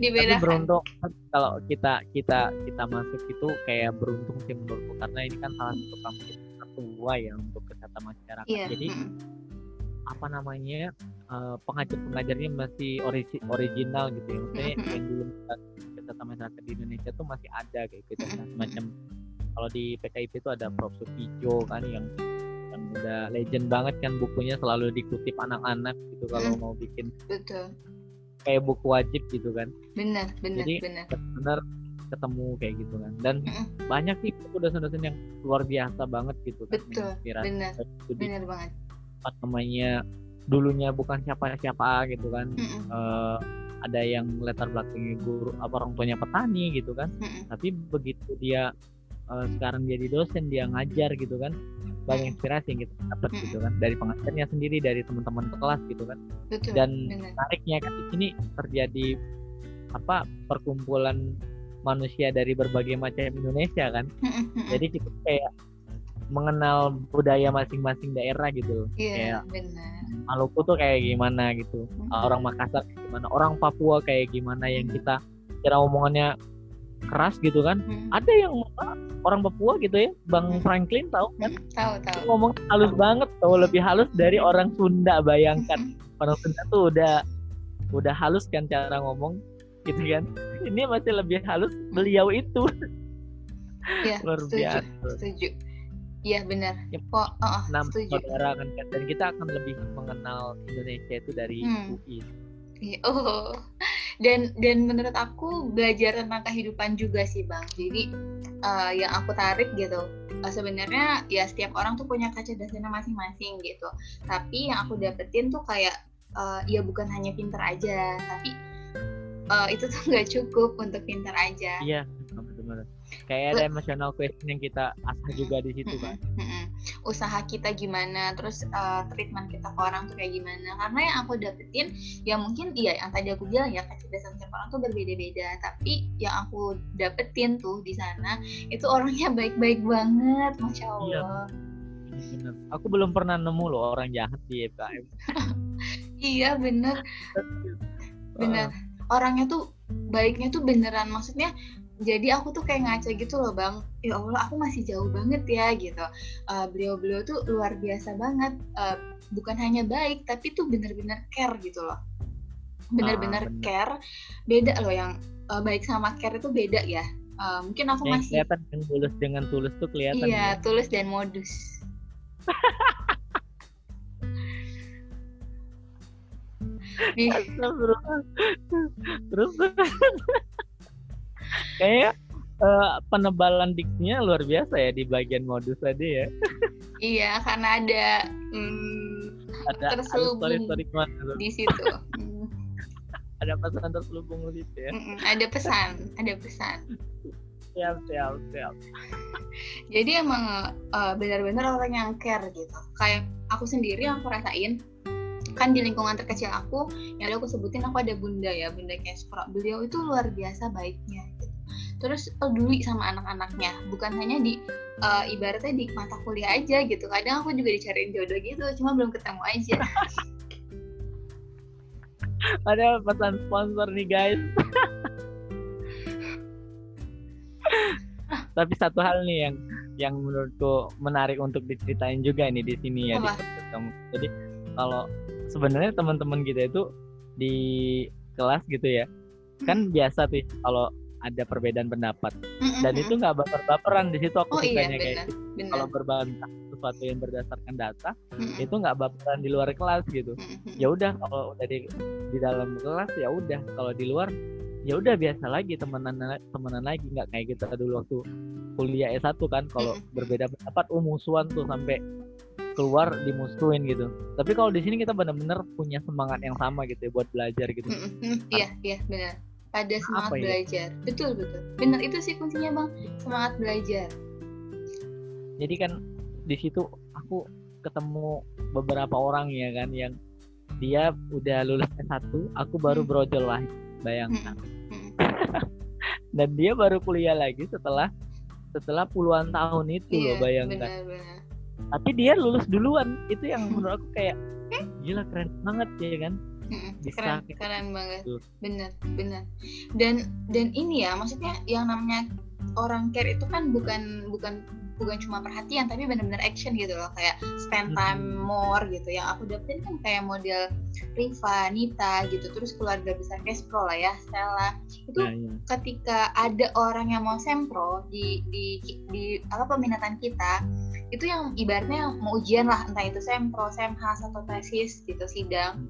dibedakan tapi beruntung kalau kita kita kita masuk itu kayak beruntung sih menurutku. Karena ini kan salah satu kampus tertua ya untuk kesehatan masyarakat. Iya jadi apa namanya eh, pengajar-pengajarnya masih origi- original gitu ya. Maksudnya yang dulu kesehatan masyarakat di Indonesia tuh masih ada kayak gitu. Kan Mhm. semacam kalau di PKIP itu ada Prof. Supijo kan yang yang udah legend banget kan bukunya selalu dikutip anak-anak gitu kalau mau bikin betul kayak buku wajib gitu kan benar benar Jadi, benar benar ketemu kayak gitu kan dan Mm-mm. banyak sih itu dosen-dosen yang luar biasa banget gitu kan Betul, benar benar banget tempat namanya dulunya bukan siapa-siapa gitu kan. Eh, ada yang latar belakangnya guru apa orang tuanya petani gitu kan Mm-mm. tapi begitu dia eh, sekarang jadi dosen dia ngajar gitu kan banyak inspirasi yang kita dapat gitu kan. Dari pengajarnya sendiri dari teman-teman kelas gitu kan. Betul dan benar. menariknya kan di sini terjadi apa perkumpulan manusia dari berbagai macam Indonesia kan. Jadi cukup kayak mengenal budaya masing-masing daerah gitu iya kayak benar. Maluku tuh kayak gimana gitu. Orang Makassar kayak gimana. Orang Papua kayak gimana yang kita kira omongannya keras gitu kan Mm. ada yang orang Papua gitu ya Bang Hmm. Franklin tahu kan Mm, tahu tahu ngomong halus banget tuh lebih halus dari orang Sunda bayangkan orang Sunda tuh udah udah halus kan cara ngomong gitu kan ini masih lebih halus beliau itu Iya, luar setuju, biasa setuju. Iya benar. Yep. Kok, oh, oh, enam setuju. saudara kan kan. dan kita akan lebih mengenal Indonesia itu dari Hmm. UI Iya, Oh, dan dan menurut aku belajar tentang kehidupan juga sih bang. Jadi eh, yang aku tarik gitu, eh, sebenarnya ya setiap orang tuh punya kecerdasannya masing-masing gitu. Tapi yang aku dapetin tuh kayak eh, ya bukan hanya pinter aja, tapi eh, itu tuh nggak cukup untuk pinter aja. iya benar-benar kayak ada emotional question yang kita asah juga di situ kan usaha kita gimana terus uh, treatment kita ke orang tuh kayak gimana. Karena yang aku dapetin ya mungkin iya yang tadi aku bilang ya kecerdasan setiap orang tuh berbeda-beda. Tapi yang aku dapetin tuh di sana itu orangnya baik-baik banget masya Iya. allah. Bener. Aku belum pernah nemu loh orang jahat di FKM iya bener. Bener. Orangnya tuh baiknya tuh beneran. Maksudnya jadi aku tuh kayak ngaca gitu loh bang. Ya allah aku masih jauh banget ya gitu. Eh, beliau-beliau tuh luar biasa banget. Eh, bukan hanya baik tapi tuh bener-bener care gitu loh. Bener-bener bener. care. Beda loh yang eh, baik sama care itu beda ya. Eh, mungkin aku yang masih kelihatan yang tulus dengan tulus tuh kelihatan iya ya. tulus dan modus. Astagfirullah. terus kayak eh, penebalan diksinya luar biasa ya di bagian modus tadi ya iya karena ada mm, ada Terselubung. story story mana di situ Mm. ada pesan terselubung di situ ya ada pesan, ada pesan. siap siap siap Jadi emang eh, benar-benar orang yang care gitu. Kayak aku sendiri yang aku rasain kan di lingkungan terkecil aku yang aku sebutin aku ada bunda ya bunda Kespro beliau itu luar biasa baiknya. Terus peduli sama anak-anaknya. Bukan hanya di eh, ibaratnya di mata kuliah aja gitu. Kadang aku juga dicariin jodoh gitu cuma belum ketemu aja. Ada pesan sponsor nih guys. Tapi satu hal nih yang yang menurutku menarik untuk diceritain juga ini di sini ya di Apa? kamu. Jadi kalau sebenarnya teman-teman kita itu di kelas gitu ya kan biasa tuh kalau ada perbedaan pendapat. Dan itu nggak baper-baperan. Di situ aku oh iya sukanya kayak benar. gitu. kalau berbantah sesuatu yang berdasarkan data Mm-mm. itu nggak baperan di luar kelas gitu. Mm-mm. ya udah kalau udah di di dalam kelas ya udah. Kalau di luar ya udah biasa lagi. Temenan temenan lagi. Nggak kayak kita dulu waktu kuliah S1 kan. Kalau Mm-mm. berbeda pendapat uh, musuhan tuh sampai keluar dimusuhin gitu. Tapi kalau di sini kita benar-benar punya semangat yang sama gitu ya buat belajar gitu. Mm-mm. iya iya benar ada semangat ya? belajar. Betul betul. Benar itu sih kuncinya bang. Semangat belajar. Jadi kan di situ aku ketemu beberapa orang ya kan yang dia udah lulus S1 aku baru Hmm. brojol lah. Bayangkan. Mm-mm. dan dia baru kuliah lagi setelah setelah puluhan tahun itu loh iya bayangkan. benar-benar tapi dia lulus duluan. Itu yang Hmm. menurut aku kayak gila keren banget ya kan bisa keren, keren banget. Gitu. bener bener. Dan dan ini ya maksudnya yang namanya orang care itu kan bukan bukan bukan cuma perhatian tapi benar-benar action gitu loh. Kayak spend time more gitu. Yang aku dapetin kan kayak model Riva, Nita gitu terus keluarga besar Kespro lah ya Stella. Itu ya, ya. ketika ada orang yang mau sempro di di di apa peminatan kita itu yang ibaratnya mau ujian lah entah itu sempro, semhas atau tesis gitu sidang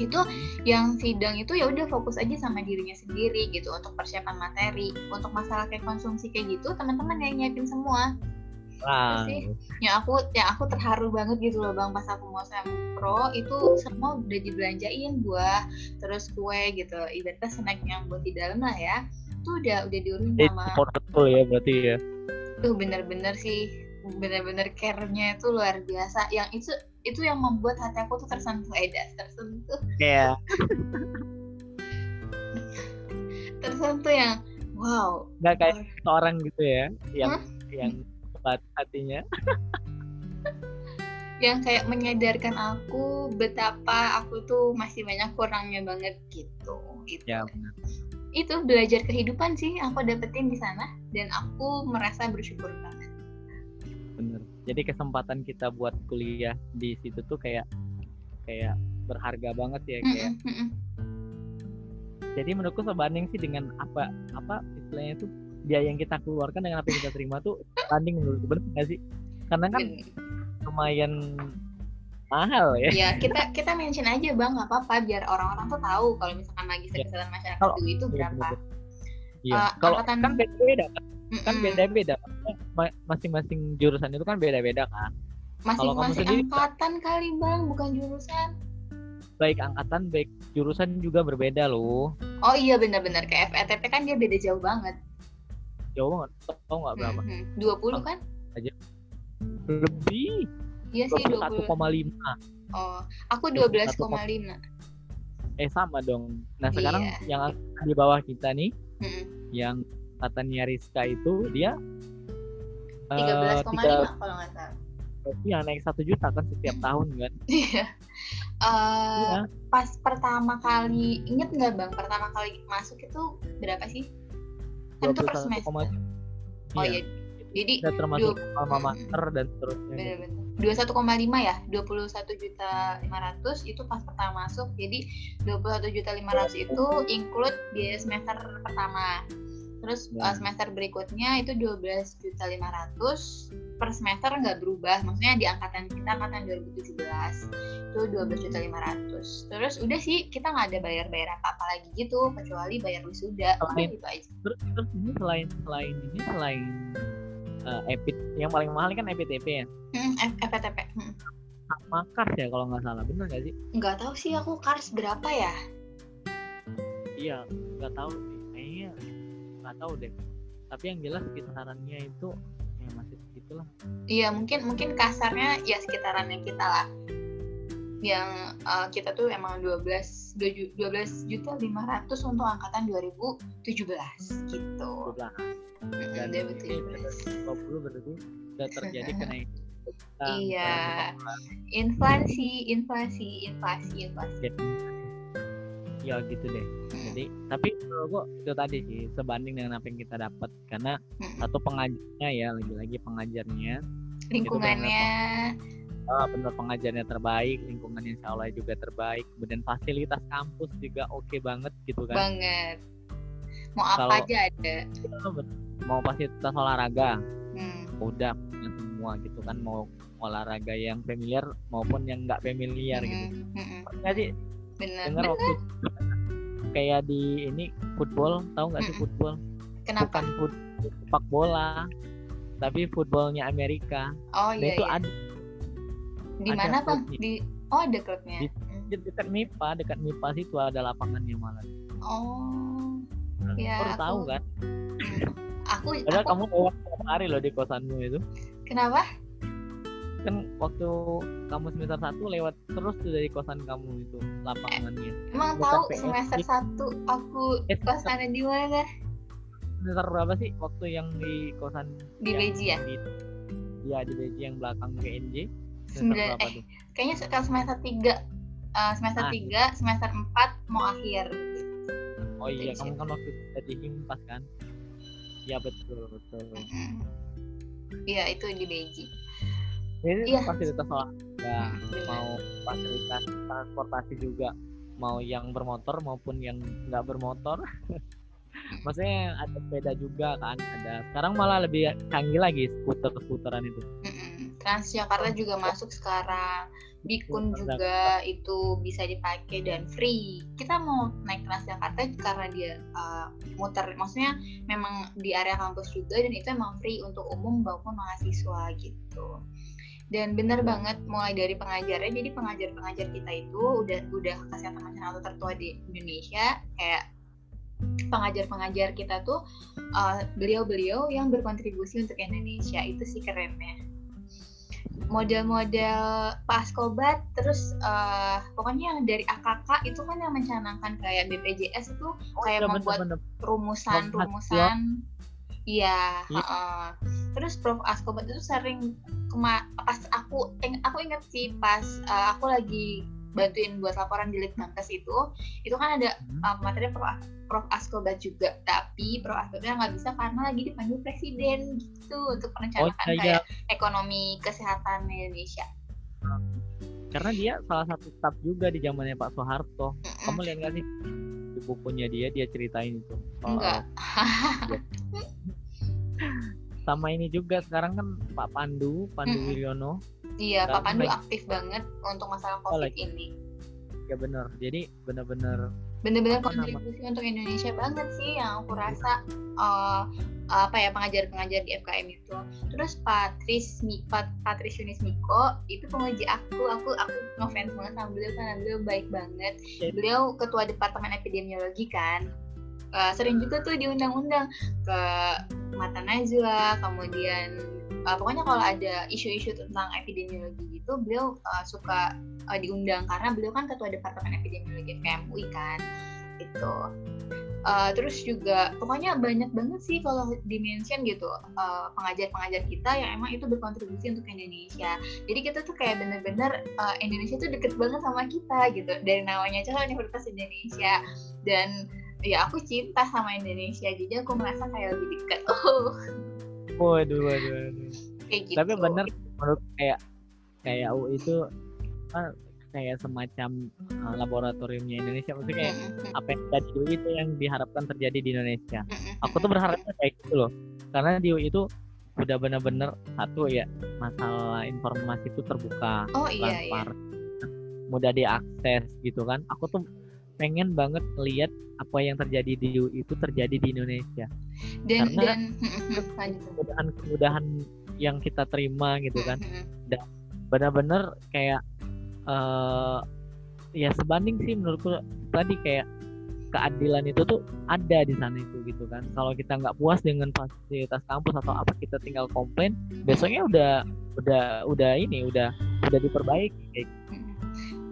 itu yang sidang itu ya udah fokus aja sama dirinya sendiri gitu untuk persiapan materi untuk masalah kayak konsumsi kayak gitu teman-teman yang nyiapin semua. Wow. sih. Yang aku yang aku terharu banget gitu loh bang pas aku mau sempro itu semua udah dibelanjain buah terus kue gitu. Ibaratnya snack yang buat di dalam lah ya. Itu udah udah diurus sama betul ya berarti ya? Tuh bener-bener sih bener-bener care-nya itu luar biasa. Yang itu itu yang membuat hati aku tuh tersentuh Eda tersentuh. Iya. Yeah. tersentuh yang wow. Nggak kayak seorang gitu ya yang huh? yang kuat hatinya. Yang kayak menyadarkan aku betapa aku tuh masih banyak kurangnya banget gitu itu ya, benar. itu belajar kehidupan sih aku dapetin di sana. Dan aku merasa bersyukur banget bener jadi kesempatan kita buat kuliah di situ tuh kayak kayak berharga banget ya kayak mm -mm. jadi menurutku sebanding sih dengan apa apa istilahnya tuh biaya yang kita keluarkan dengan apa yang kita terima tuh banding menurutku bener gak sih karena kan lumayan mahal ya. Iya, kita kita mention aja bang, nggak apa-apa biar orang-orang tuh tahu kalau misalkan magister ya. kesehatan masyarakat kalau, itu iya, berapa. Iya. Uh, kalau angkatan... kan kan, mm-hmm. kan beda-beda. Masing-masing jurusan itu kan beda-beda kan? Masing-masing angkatan kali bang bukan jurusan. Baik angkatan baik jurusan juga berbeda loh. Oh iya benar-benar. Kayak FETP kan dia beda jauh banget. Jauh banget. Tau nggak berapa? Dua puluh kan? aja. Lebih. Iya sih dua puluh. koma lima. Oh aku dua belas koma lima. Eh sama dong. Nah sekarang iya. yang di bawah kita nih hmm. yang katanya Rizka itu dia tiga belas koma lima kalau nggak salah. Iya naik satu juta kan setiap hmm. tahun kan. Iya. Uh, pas pertama kali inget nggak bang? Pertama kali masuk itu berapa sih? Kan itu per semester. oh iya, iya. jadi udah termasuk alma master dan seterusnya dua satu koma lima ya? dua puluh satu juta lima ratus itu pas pertama masuk. Jadi dua puluh satu juta lima ratus itu include biaya semester pertama Terus ya. uh, semester berikutnya itu 12 juta 500 per semester nggak berubah. Maksudnya di angkatan kita angkatan 2017 itu 12 juta 500. Terus udah sih kita nggak ada bayar-bayar apa-apa lagi gitu kecuali bayar wisuda. Selain, gitu aja. Terus, terus ini selain selain ini selain uh, EPIT yang paling mahal kan EPTP ya? Hmm, FPTP. Hmm. Sama Kars ya kalau nggak salah, bener nggak sih? Nggak tahu sih aku Kars berapa ya? Iya, nggak tahu sih nggak tahu deh tapi yang jelas sekitarannya itu ya masih segitulah iya mungkin mungkin kasarnya ya sekitarannya kita lah yang uh, kita tuh emang 12 12 juta 500 untuk angkatan 2017 gitu. 12. Dan hmm, 2017. 20 berarti sudah terjadi kenaikan. iya. Inflasi, inflasi, inflasi, inflasi ya gitu deh. Jadi tapi kalau gua itu tadi sih sebanding dengan apa yang kita dapat. Karena satu pengajarnya ya lagi-lagi pengajarnya lingkungannya. uh, benar pengajarnya terbaik lingkungannya insya Allah juga terbaik. Kemudian fasilitas kampus juga oke okay banget gitu kan. Banget. Mau apa Kalo, aja ada. Mau fasilitas olahraga hmm. udah semua gitu kan. Mau olahraga yang familiar maupun yang nggak familiar gitu. hmm. gitu hmm. nggak sih bener waktu kayak di ini football tahu nggak sih football? Kenapa? Bukan foot, sepak bola tapi footballnya Amerika. Oh iya, itu iya. ada. Di mana bang di oh ada klubnya. Di, di dekat MIPA dekat MIPA situ ada lapangannya malah. Oh nah, ya aku tahu kan? Aku Padahal aku... kamu lewat hari loh di kosanmu itu. Kenapa kan waktu kamu semester satu lewat terus tuh dari kosan kamu itu lapangannya. Emang Bukan tahu PS. semester satu aku eh, kosannya di mana? Semester berapa sih? Waktu yang di kosan di Beji ya? di, ya di Beji yang belakang GNJ sembilan eh tuh? kayaknya sekitar semester tiga uh, semester ah. 3 semester 4 mau akhir. Oh iya kamu kan waktu jadi himpas kan? Iya betul betul. Iya itu di Beji ini iya. fasilitas olahraga mau fasilitas transportasi juga. Mau yang bermotor maupun yang nggak bermotor. Maksudnya ada sepeda juga kan ada. Sekarang malah lebih canggih lagi skuter skuteran itu Transjakarta juga masuk sekarang. Bikun juga itu bisa dipakai dan free. Kita mau naik Transjakarta karena dia uh, muter, maksudnya memang di area kampus juga dan itu emang free untuk umum maupun mahasiswa gitu. Dan benar banget mulai dari pengajarnya, jadi pengajar-pengajar kita itu udah udah kesehatan nasional tertua di Indonesia kayak pengajar-pengajar kita tuh uh, beliau-beliau yang berkontribusi untuk Indonesia itu sih kerennya. Model-model Paskobat terus uh, pokoknya yang dari AKK itu kan yang mencanangkan kayak BPJS itu oh, kayak iya, membuat rumusan-rumusan. Iya ya. uh, terus Prof Askobat itu sering kema pas aku aku ingat sih pas uh, aku lagi bantuin buat laporan di Litbangkes itu itu kan ada uh, materi Prof, Prof Askobat juga. Tapi Prof Askobat nggak bisa karena lagi dipanggil presiden gitu untuk perencanaan oh, iya. kayak ekonomi kesehatan Indonesia. Karena dia salah satu staff juga di zamannya Pak Soeharto. Mm -mm. kamu lihat nggak sih? Di bukunya dia dia ceritain itu soal enggak sama ini juga sekarang kan Pak Pandu Pandu mm -mm. Wiryono Iya, Pak Pandu aktif banget untuk masalah COVID oh, ini. Ya benar. Jadi benar-benar benar-benar kontribusi untuk Indonesia banget sih yang aku rasa uh, apa ya pengajar-pengajar di FKM itu. Terus Patris Pat, Patris Yunis Miko itu penguji aku, aku aku ngefans banget sama beliau karena beliau baik banget. Beliau ketua departemen epidemiologi kan. Uh, sering juga tuh diundang-undang ke Mata Najwa, kemudian uh, pokoknya kalau ada isu-isu tentang epidemiologi gitu beliau uh, suka uh, diundang karena beliau kan ketua departemen epidemiologi FKMUI kan itu uh, terus juga pokoknya banyak banget sih kalau dimention gitu pengajar-pengajar uh, kita yang emang itu berkontribusi untuk Indonesia. Jadi kita tuh kayak bener-bener uh, Indonesia tuh deket banget sama kita gitu dari namanya aja Universitas Indonesia. Dan ya aku cinta sama Indonesia jadi aku merasa kayak lebih dekat oh Waduh, waduh, waduh. gitu. Tapi bener menurut kayak kayak UI itu kan kayak semacam uh, laboratoriumnya Indonesia maksudnya kayak apa yang terjadi di UI itu yang diharapkan terjadi di Indonesia. Aku tuh berharapnya kayak gitu loh. Karena di UI itu udah bener-bener satu ya masalah informasi itu terbuka, oh, iya, iya. mudah diakses gitu kan. Aku tuh pengen banget lihat apa yang terjadi di UI itu terjadi di Indonesia. Dan karena dan kemudahan-kemudahan yang kita terima gitu kan. Dan benar-benar kayak uh, ya sebanding sih menurutku tadi kayak keadilan itu tuh ada di sana itu gitu kan. Kalau kita nggak puas dengan fasilitas kampus atau apa kita tinggal komplain besoknya udah udah udah ini udah udah diperbaiki kayak gitu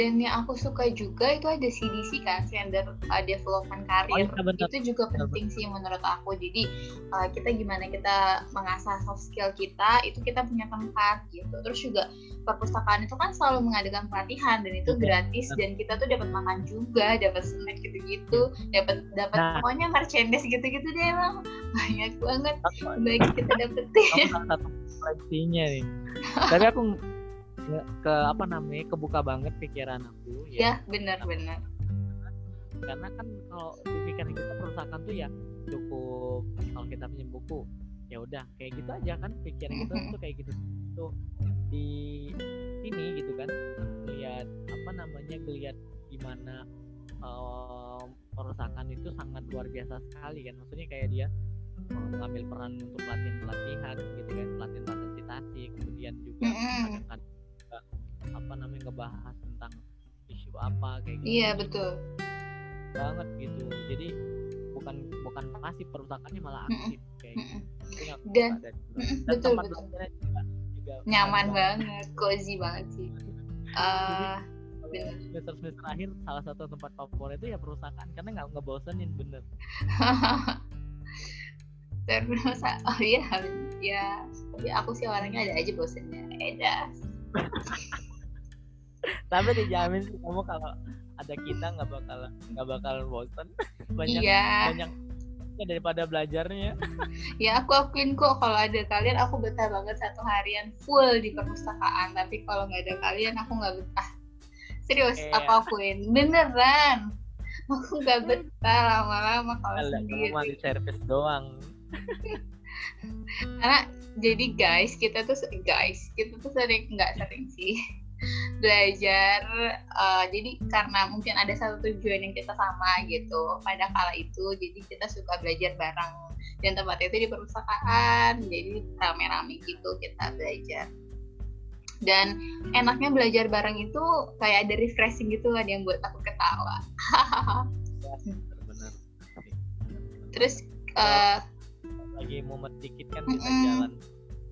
dan yang aku suka juga itu ada CDC kan Center uh, Development Career oh, iya, itu juga penting sih menurut aku. Jadi uh, kita gimana kita mengasah soft skill kita itu kita punya tempat gitu. Terus juga perpustakaan itu kan selalu mengadakan pelatihan dan itu gratis dan kita tuh dapat makan juga dapat snack gitu-gitu dapat dapat nah. pokoknya merchandise gitu-gitu deh emang banyak banget baik kita dapetin. Satu koleksinya nih. Tapi aku ke apa namanya kebuka banget pikiran aku ya, ya benar-benar karena kan kalau di pikiran kita perusahaan tuh ya cukup kalau kita pinjam buku ya udah kayak gitu aja kan pikiran kita tuh kayak gitu. Tuh di sini gitu kan lihat apa namanya lihat gimana uh, perusahaan itu sangat luar biasa sekali kan. Maksudnya kayak dia mengambil peran untuk pelatihan pelatihan gitu kan pelatihan presentasi kemudian juga mm apa namanya ngebahas tentang isu apa kayak gitu. Iya betul. Banget gitu. Jadi bukan bukan pasif perusahaannya malah aktif mm -mm. kayak gitu dan, dan, dan betul betul. juga, juga nyaman banget cozy banget sih. Uh, semester semester akhir salah satu tempat favorit itu ya perusahaan karena nggak ngebosenin bener. Terus oh iya ya ya aku sih orangnya ada aja bosennya. Ada tapi dijamin sih kamu kalau ada kita nggak bakal nggak bakal bosan banyak iya. banyak daripada belajarnya. Ya aku akuin kok kalau ada kalian aku betah banget satu harian full di perpustakaan. Tapi kalau nggak ada kalian aku nggak betah. Serius eh, aku akuin. Beneran. Aku nggak betah lama-lama kalau sendiri. cuma di service doang. Karena jadi guys kita tuh guys kita tuh sering nggak sering sih belajar uh, jadi karena mungkin ada satu tujuan yang kita sama gitu pada kala itu jadi kita suka belajar bareng. Dan tempat itu di perpustakaan jadi rame-rame gitu kita belajar. Dan enaknya belajar bareng itu kayak ada refreshing gitu kan yang buat aku ketawa. Terus uh, lagi momen dikit kan kita mm -mm. jalan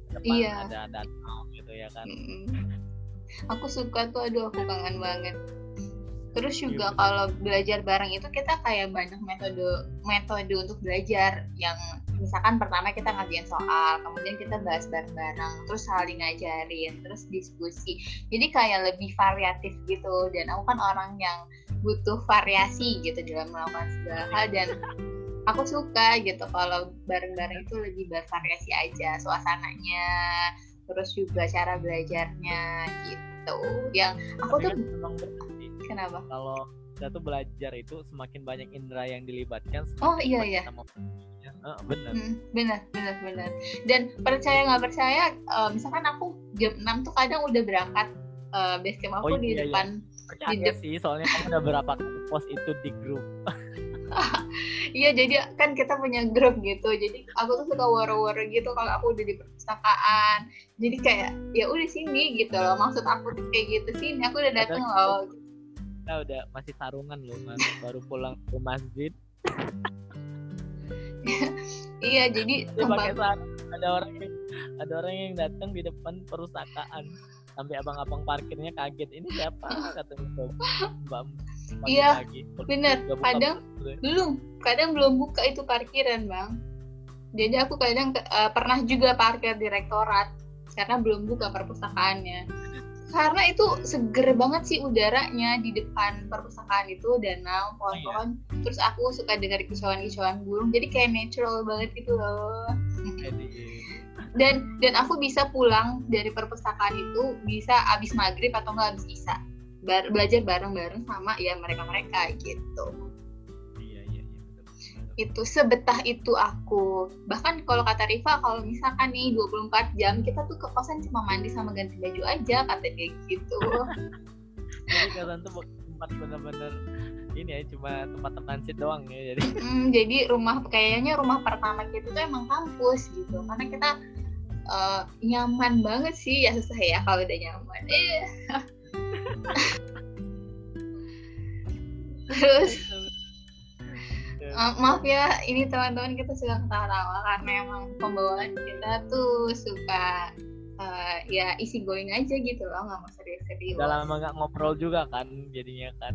depan iya. ada danau gitu ya kan. Mm -mm aku suka tuh aduh aku kangen banget. Terus juga yeah. kalau belajar bareng itu kita kayak banyak metode metode untuk belajar. Yang misalkan pertama kita ngajarin soal kemudian kita bahas bareng-bareng terus saling ngajarin terus diskusi. Jadi kayak lebih variatif gitu. Dan aku kan orang yang butuh variasi gitu dalam melakukan segala hal dan aku suka gitu kalau bareng-bareng itu lebih bervariasi aja suasananya terus juga cara belajarnya gitu. Yang aku tuh kan memang kenapa? Kalau kita tuh belajar itu semakin banyak indera yang dilibatkan oh iya iya. uh, benar. Hmm, benar benar benar. Dan percaya nggak percaya uh, misalkan aku jam 6 tuh kadang udah berangkat uh, base camp aku oh, iya, di iya. depan iya. di sih soalnya kamu udah berapa post itu di grup iya jadi kan kita punya grup gitu. Jadi aku tuh suka waro-waro gitu kalau aku udah di perpustakaan. Jadi kayak ya udah sini gitu loh. Maksud aku kayak gitu. Sini aku udah dateng loh. kita udah masih sarungan loh mas. Baru pulang ke masjid. Iya jadi tempat... ada orang yang ada orang yang datang di depan perpustakaan sampai abang-abang parkirnya kaget ini siapa? kata mbak iya bener. Kadang belum kadang belum buka itu parkiran bang. Jadi aku kadang uh, pernah juga parkir di rektorat karena belum buka perpustakaannya. Karena itu seger banget sih udaranya di depan perpustakaan itu danau pohon-pohon. Oh, iya. terus aku suka dengar kicauan-kicauan burung jadi kayak natural banget gitu loh. Dan dan aku bisa pulang dari perpustakaan itu bisa abis maghrib atau enggak abis isa Bar belajar bareng-bareng sama ya mereka-mereka gitu. Iya iya iya itu sebetah itu aku. Bahkan kalau kata Riva kalau misalkan nih 24 jam kita tuh ke kosan cuma mandi sama ganti baju aja kata kayak gitu. Jadi kalian tuh tempat bener-bener ini ya cuma tempat transit doang ya jadi. Mm, jadi rumah kayaknya rumah pertama kita tuh emang kampus gitu. Karena kita uh, nyaman banget sih ya susah ya kalau udah nyaman. Eh. terus? Uh, maaf ya ini teman-teman kita sudah ketawa-tawa karena emang pembawaan kita tuh suka uh, ya isi going aja gitu loh nggak mau serius-serius. Udah lama nggak ngobrol juga kan jadinya kan.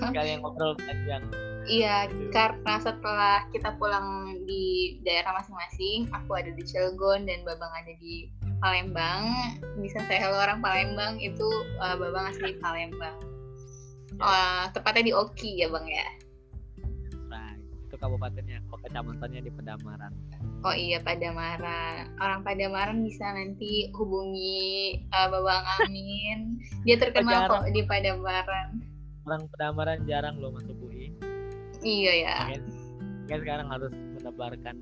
Sekali yang ngobrol panjang. Iya gitu. karena setelah kita pulang di daerah masing-masing aku ada di Cilegon dan Babang ada di Palembang bisa saya halo orang Palembang itu uh, Babang asli Palembang uh, tepatnya di Oki ya bang ya nah itu kabupatennya kecamatannya di Pedamaran Oh iya Padamaran. Orang Padamaran bisa nanti hubungi uh, Babang Amin. Dia terkenal oh, kok di Padamaran. Orang Padamaran jarang loh masuk UI. Iya ya. Mungkin, sekarang harus menebarkan.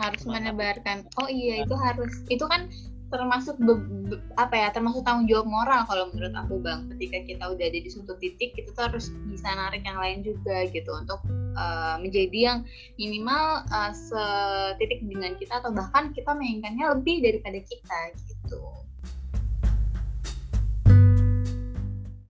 Harus menebarkan. Oh iya itu harus. Itu kan termasuk be, be, apa ya termasuk tanggung jawab moral kalau menurut aku bang. Ketika kita udah ada di suatu titik kita tuh harus bisa narik yang lain juga gitu untuk uh, menjadi yang minimal uh, setitik dengan kita atau bahkan kita menginginkannya lebih daripada kita gitu